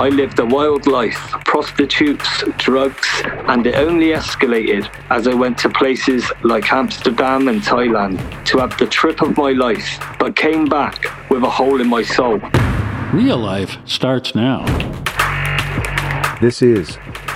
I lived a wild life, prostitutes, drugs, and it only escalated as I went to places like Amsterdam and Thailand to have the trip of my life, but came back with a hole in my soul. Real life starts now. This is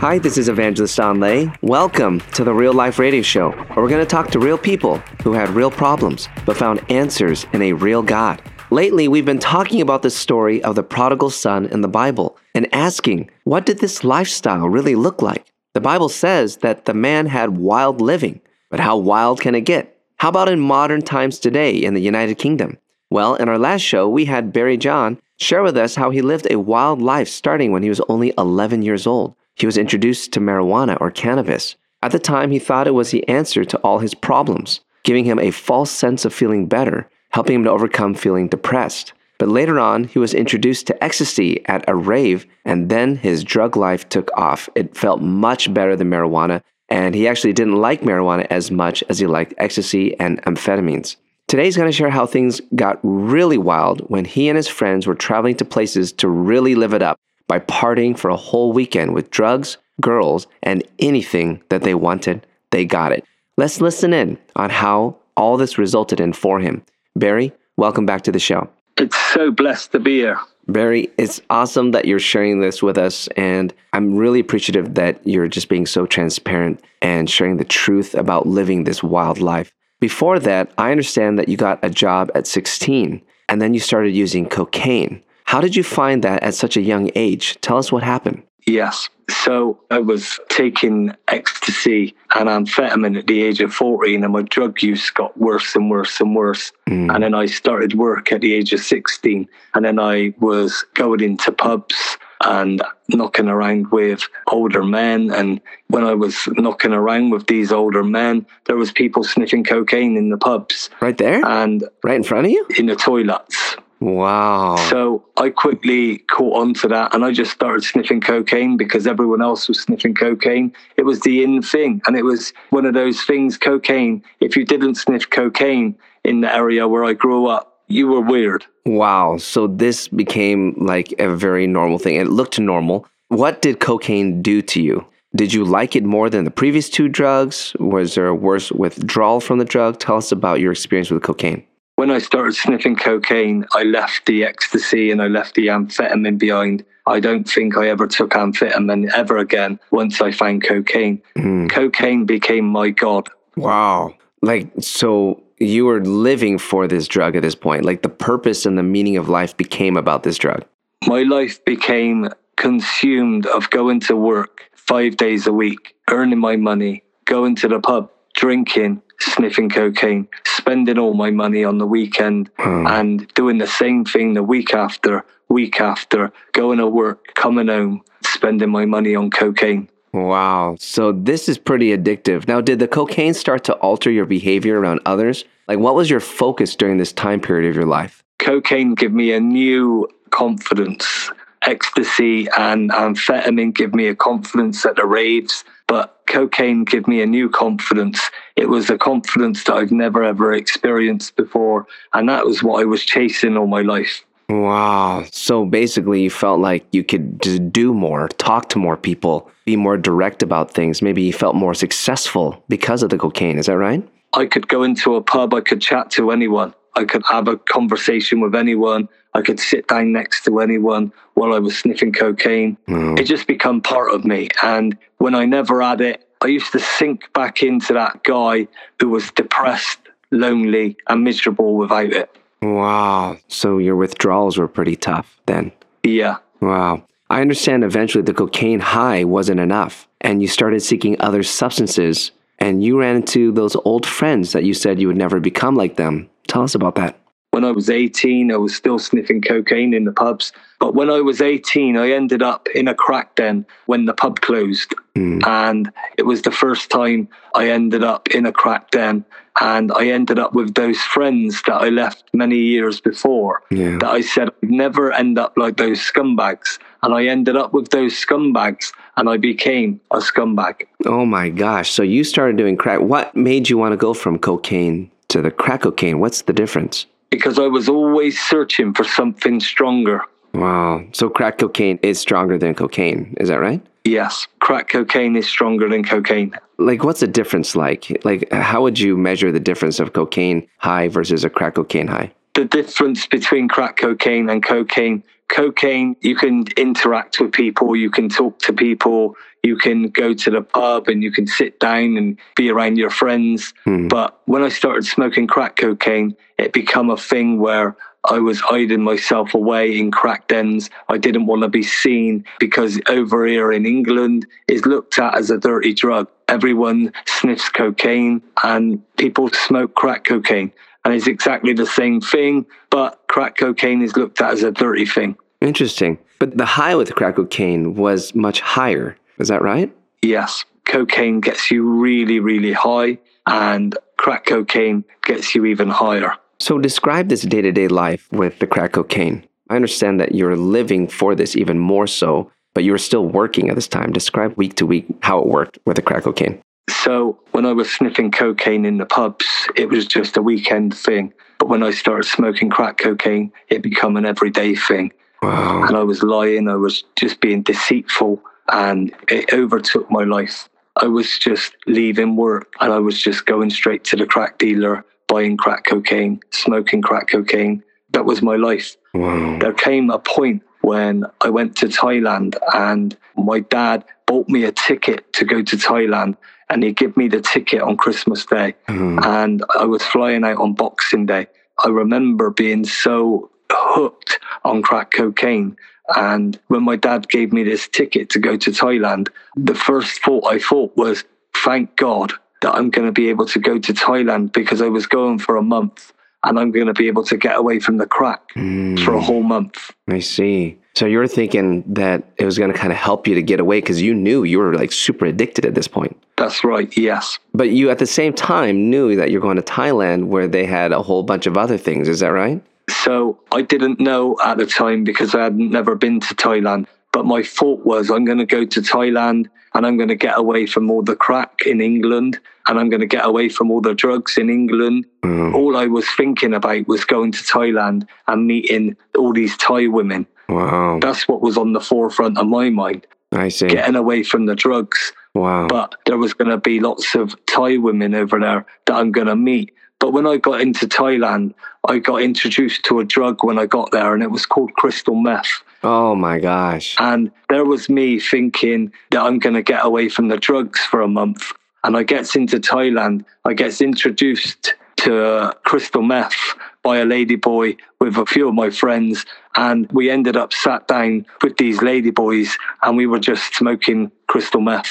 Hi, this is Evangelist Anh Le. Welcome to the Real Life Radio Show, where we're going to talk to real people who had real problems but found answers in a real God. Lately, we've been talking about the story of the prodigal son in the Bible and asking, what did this lifestyle really look like? The Bible says that the man had wild living, but how wild can it get? How about in modern times today in the United Kingdom? Well, in our last show, we had Barry Jon share with us how he lived a wild life starting when he was only 11 years old. He was introduced to marijuana or cannabis. At the time, he thought it was the answer to all his problems, giving him a false sense of feeling better, helping him to overcome feeling depressed. But later on, he was introduced to ecstasy at a rave, and then his drug life took off. It felt much better than marijuana, and he actually didn't like marijuana as much as he liked ecstasy and amphetamines. Today, he's going to share how things got really wild when he and his friends were traveling to places to really live it up by partying for a whole weekend with drugs, girls, and anything that they wanted. They got it. Let's listen in on how all this resulted in for him. Barry, welcome back to the show. It's so blessed to be here. Barry, it's awesome that you're sharing this with us. And I'm really appreciative that you're just being so transparent and sharing the truth about living this wild life. Before that, I understand that you got a job at 16 and then you started using cocaine. How did you find that at such a young age? Tell us what happened. Yes. So I was taking ecstasy and amphetamine at the age of 14, and my drug use got worse and worse and worse. Mm. And then I started work at the age of 16, and then I was going into pubs and knocking around with older men. And when I was knocking around with these older men, there was people sniffing cocaine in the pubs Right there? and right in front of you? in the toilets. Wow. So I quickly caught on to that and I just started sniffing cocaine because everyone else was sniffing cocaine. It was the in thing. And it was one of those things, cocaine. If you didn't sniff cocaine in the area where I grew up, you were weird. Wow. So this became like a very normal thing. It looked normal. What did cocaine do to you? Did you like it more than the previous two drugs? Was there a worse withdrawal from the drug? Tell us about your experience with cocaine. When I started sniffing cocaine, I left the ecstasy and I left the amphetamine behind. I don't think I ever took amphetamine ever again once I found cocaine. Hmm. Cocaine became my God. Wow. Like, so you were living for this drug at this point. Like, the purpose and the meaning of life became about this drug. my life became consumed of going to work five days a week, earning my money, going to the pub, drinking, sniffing cocaine, spending all my money on the weekend, hmm. and doing the same thing the week after, week after, going to work, coming home, spending my money on cocaine. Wow. So this is pretty addictive. Now, did the cocaine start to alter your behavior around others? Like, what was your focus during this time period of your life? cocaine give me a new confidence. Ecstasy and amphetamine give me a confidence at the raves, but cocaine gave me a new confidence. It was a confidence that I've never ever experienced before, and that was what I was chasing all my life. Wow. So basically, you felt like you could do more, talk to more people, be more direct about things. Maybe you felt more successful because of the cocaine. Is that right? I could go into a pub, I could chat to anyone, I could have a conversation with anyone, I could sit down next to anyone while I was sniffing cocaine. Mm. It just become part of me. And when I never had it, I used to sink back into that guy who was depressed, lonely, and miserable without it. Wow. So your withdrawals were pretty tough then. Yeah. Wow. I understand eventually the cocaine high wasn't enough and you started seeking other substances and you ran into those old friends that you said you would never become like them. Tell us about that. When I was 18, I was still sniffing cocaine in the pubs. But when I was 18, I ended up in a crack den when the pub closed. Hmm. And it was the first time I ended up in a crack den. And I ended up with those friends that I left many years before. Yeah. That I said I'd never end up like those scumbags. And I ended up with those scumbags and I became a scumbag. Oh my gosh. So you started doing crack. What made you want to go from cocaine to the crack cocaine? What's the difference? Because I was always searching for something stronger. Wow. So crack cocaine is stronger than cocaine. Is that right? Yes, crack cocaine is stronger than cocaine. Like, what's the difference like? Like, how would you measure the difference of cocaine high versus a crack cocaine high? The difference between crack cocaine and cocaine cocaine, you can interact with people, you can talk to people, you can go to the pub and you can sit down and be around your friends. Hmm. But when I started smoking crack cocaine, it became a thing where I was hiding myself away in crack dens. I didn't want to be seen because over here in England is looked at as a dirty drug. Everyone sniffs cocaine and people smoke crack cocaine. And it's exactly the same thing, but crack cocaine is looked at as a dirty thing. Interesting. But the high with crack cocaine was much higher. Is that right? Yes, cocaine gets you really, really high, and crack cocaine gets you even higher. So describe this day to day life with the crack cocaine. I understand that you're living for this even more so, but you were still working at this time. Describe week to week how it worked with the crack cocaine. So when I was sniffing cocaine in the pubs, it was just a weekend thing. But when I started smoking crack cocaine, it became an everyday thing. Wow. And I was lying, I was just being deceitful, and it overtook my life. I was just leaving work and I was just going straight to the crack dealer, buying crack cocaine, smoking crack cocaine. That was my life. Wow. There came a point when I went to Thailand and my dad bought me a ticket to go to Thailand and he gave me the ticket on Christmas Day. Mm-hmm. And I was flying out on Boxing Day. I remember being so hooked on crack cocaine. And when my dad gave me this ticket to go to Thailand, the first thought I thought was, thank God that I'm going to be able to go to Thailand because I was going for a month and I'm going to be able to get away from the crack mm. for a whole month. I see. So you were thinking that it was going to kind of help you to get away because you knew you were like super addicted at this point. That's right, yes. But you at the same time knew that you're going to Thailand where they had a whole bunch of other things. Is that right? So I didn't know at the time because I had never been to Thailand. But my thought was, I'm going to go to Thailand and I'm going to get away from all the crack in England and I'm going to get away from all the drugs in England. Mm. All I was thinking about was going to Thailand and meeting all these Thai women. Wow. That's what was on the forefront of my mind, I see. getting away from the drugs. Wow. But there was going to be lots of Thai women over there that I'm going to meet. But when I got into Thailand, I got introduced to a drug when I got there, and it was called crystal meth. Oh my gosh. And there was me thinking that I'm going to get away from the drugs for a month. And I gets into Thailand. I gets introduced to crystal meth by a lady boy with a few of my friends. And we ended up sat down with these lady boys and we were just smoking crystal meth.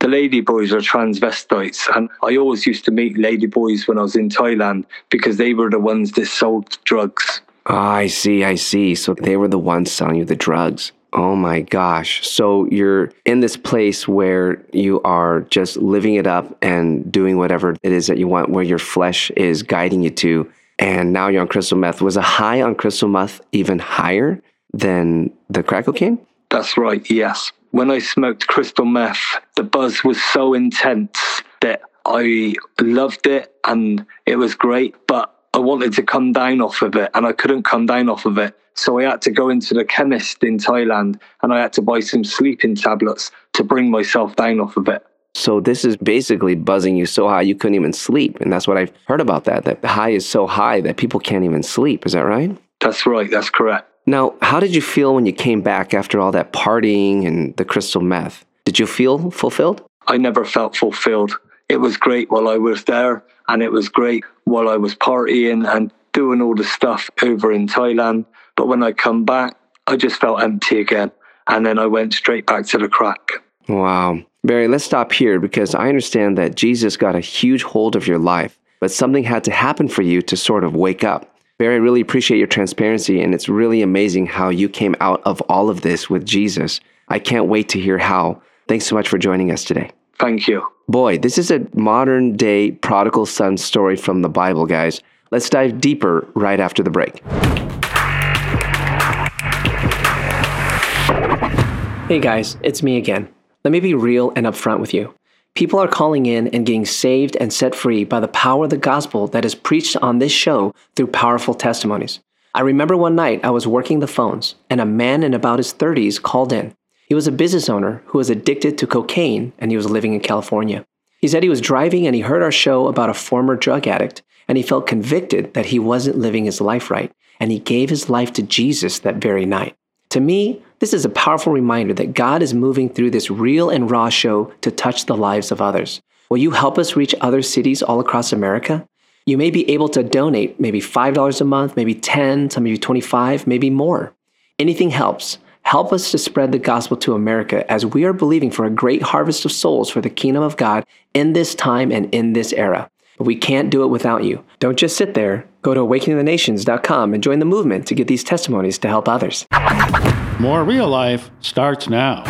The lady boys are transvestites. And I always used to meet lady boys when I was in Thailand because they were the ones that sold drugs. Oh, I see. I see. So they were the ones selling you the drugs. Oh my gosh. So you're in this place where you are just living it up and doing whatever it is that you want, where your flesh is guiding you to. And now you're on crystal meth. Was a high on crystal meth even higher than the crack cocaine? That's right, yes. When I smoked crystal meth, the buzz was so intense that I loved it and it was great, but I wanted to come down off of it and I couldn't come down off of it. So I had to go into the chemist in Thailand and I had to buy some sleeping tablets to bring myself down off of it. So this is basically buzzing you so high you couldn't even sleep. And that's what I've heard about that, that the high is so high that people can't even sleep. Is that right? That's right, that's correct. Now, how did you feel when you came back after all that partying and the crystal meth? Did you feel fulfilled? I never felt fulfilled. It was great while I was there, and it was great while I was partying and doing all the stuff over in Thailand. But when I come back, I just felt empty again. And then I went straight back to the crack. Wow. Barry, let's stop here because I understand that Jesus got a huge hold of your life, but something had to happen for you to sort of wake up. Barry, I really appreciate your transparency, and it's really amazing how you came out of all of this with Jesus. I can't wait to hear how. Thanks so much for joining us today. Thank you. Boy, this is a modern day prodigal son story from the Bible, guys. Let's dive deeper right after the break. Hey guys, it's me again. Let me be real and upfront with you. People are calling in and getting saved and set free by the power of the gospel that is preached on this show through powerful testimonies. I remember one night I was working the phones and a man in about his 30s called in. He was a business owner who was addicted to cocaine and he was living in California. He said he was driving and he heard our show about a former drug addict and he felt convicted that he wasn't living his life right and he gave his life to Jesus that very night. To me, this is a powerful reminder that God is moving through this real and raw show to touch the lives of others. Will you help us reach other cities all across America? You may be able to donate maybe $5 a month, maybe 10, some maybe 25, maybe more. Anything helps. Help us to spread the gospel to America as we are believing for a great harvest of souls for the kingdom of God in this time and in this era. But we can't do it without you. Don't just sit there. Go to awakeningthenations.com and join the movement to get these testimonies to help others. More real life starts now.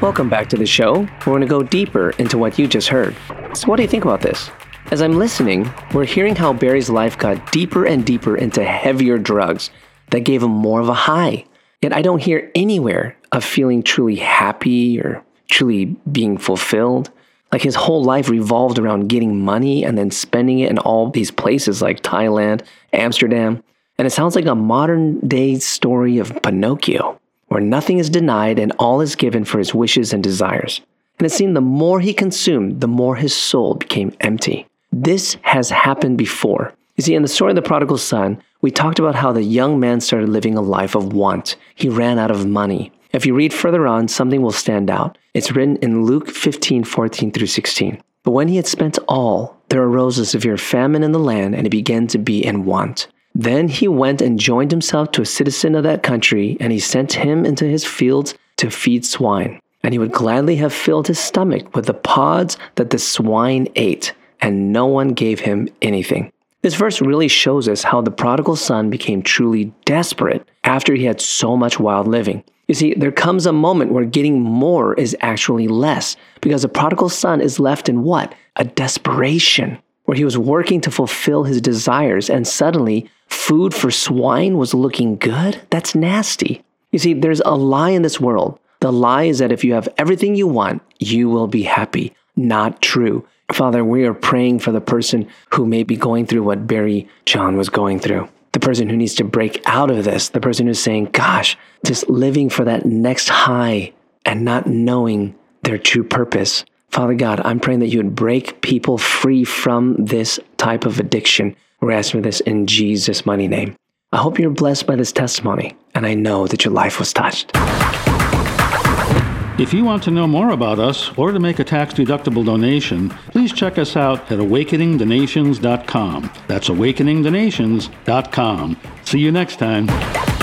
Welcome back to the show. We're going to go deeper into what you just heard. So, what do you think about this? As I'm listening, we're hearing how Barry's life got deeper and deeper into heavier drugs that gave him more of a high. Yet, I don't hear anywhere of feeling truly happy or truly being fulfilled. Like his whole life revolved around getting money and then spending it in all these places like Thailand, Amsterdam. And it sounds like a modern day story of Pinocchio, where nothing is denied and all is given for his wishes and desires. And it seemed the more he consumed, the more his soul became empty. This has happened before. You see, in the story of the prodigal son, we talked about how the young man started living a life of want. He ran out of money. If you read further on, something will stand out. It's written in Luke 15, 14 through 16. But when he had spent all, there arose a severe famine in the land, and he began to be in want. Then he went and joined himself to a citizen of that country, and he sent him into his fields to feed swine. And he would gladly have filled his stomach with the pods that the swine ate, and no one gave him anything. This verse really shows us how the prodigal son became truly desperate after he had so much wild living. You see, there comes a moment where getting more is actually less because the prodigal son is left in what? A desperation, where he was working to fulfill his desires and suddenly food for swine was looking good? That's nasty. You see, there's a lie in this world. The lie is that if you have everything you want, you will be happy. Not true. Father, we are praying for the person who may be going through what Barry Jon was going through the person who needs to break out of this, the person who's saying, gosh, just living for that next high and not knowing their true purpose. Father God, I'm praying that you would break people free from this type of addiction. We're asking for this in Jesus' mighty name. I hope you're blessed by this testimony, and I know that your life was touched. If you want to know more about us or to make a tax deductible donation, please check us out at awakeningthenations.com. That's awakeningthenations.com. See you next time.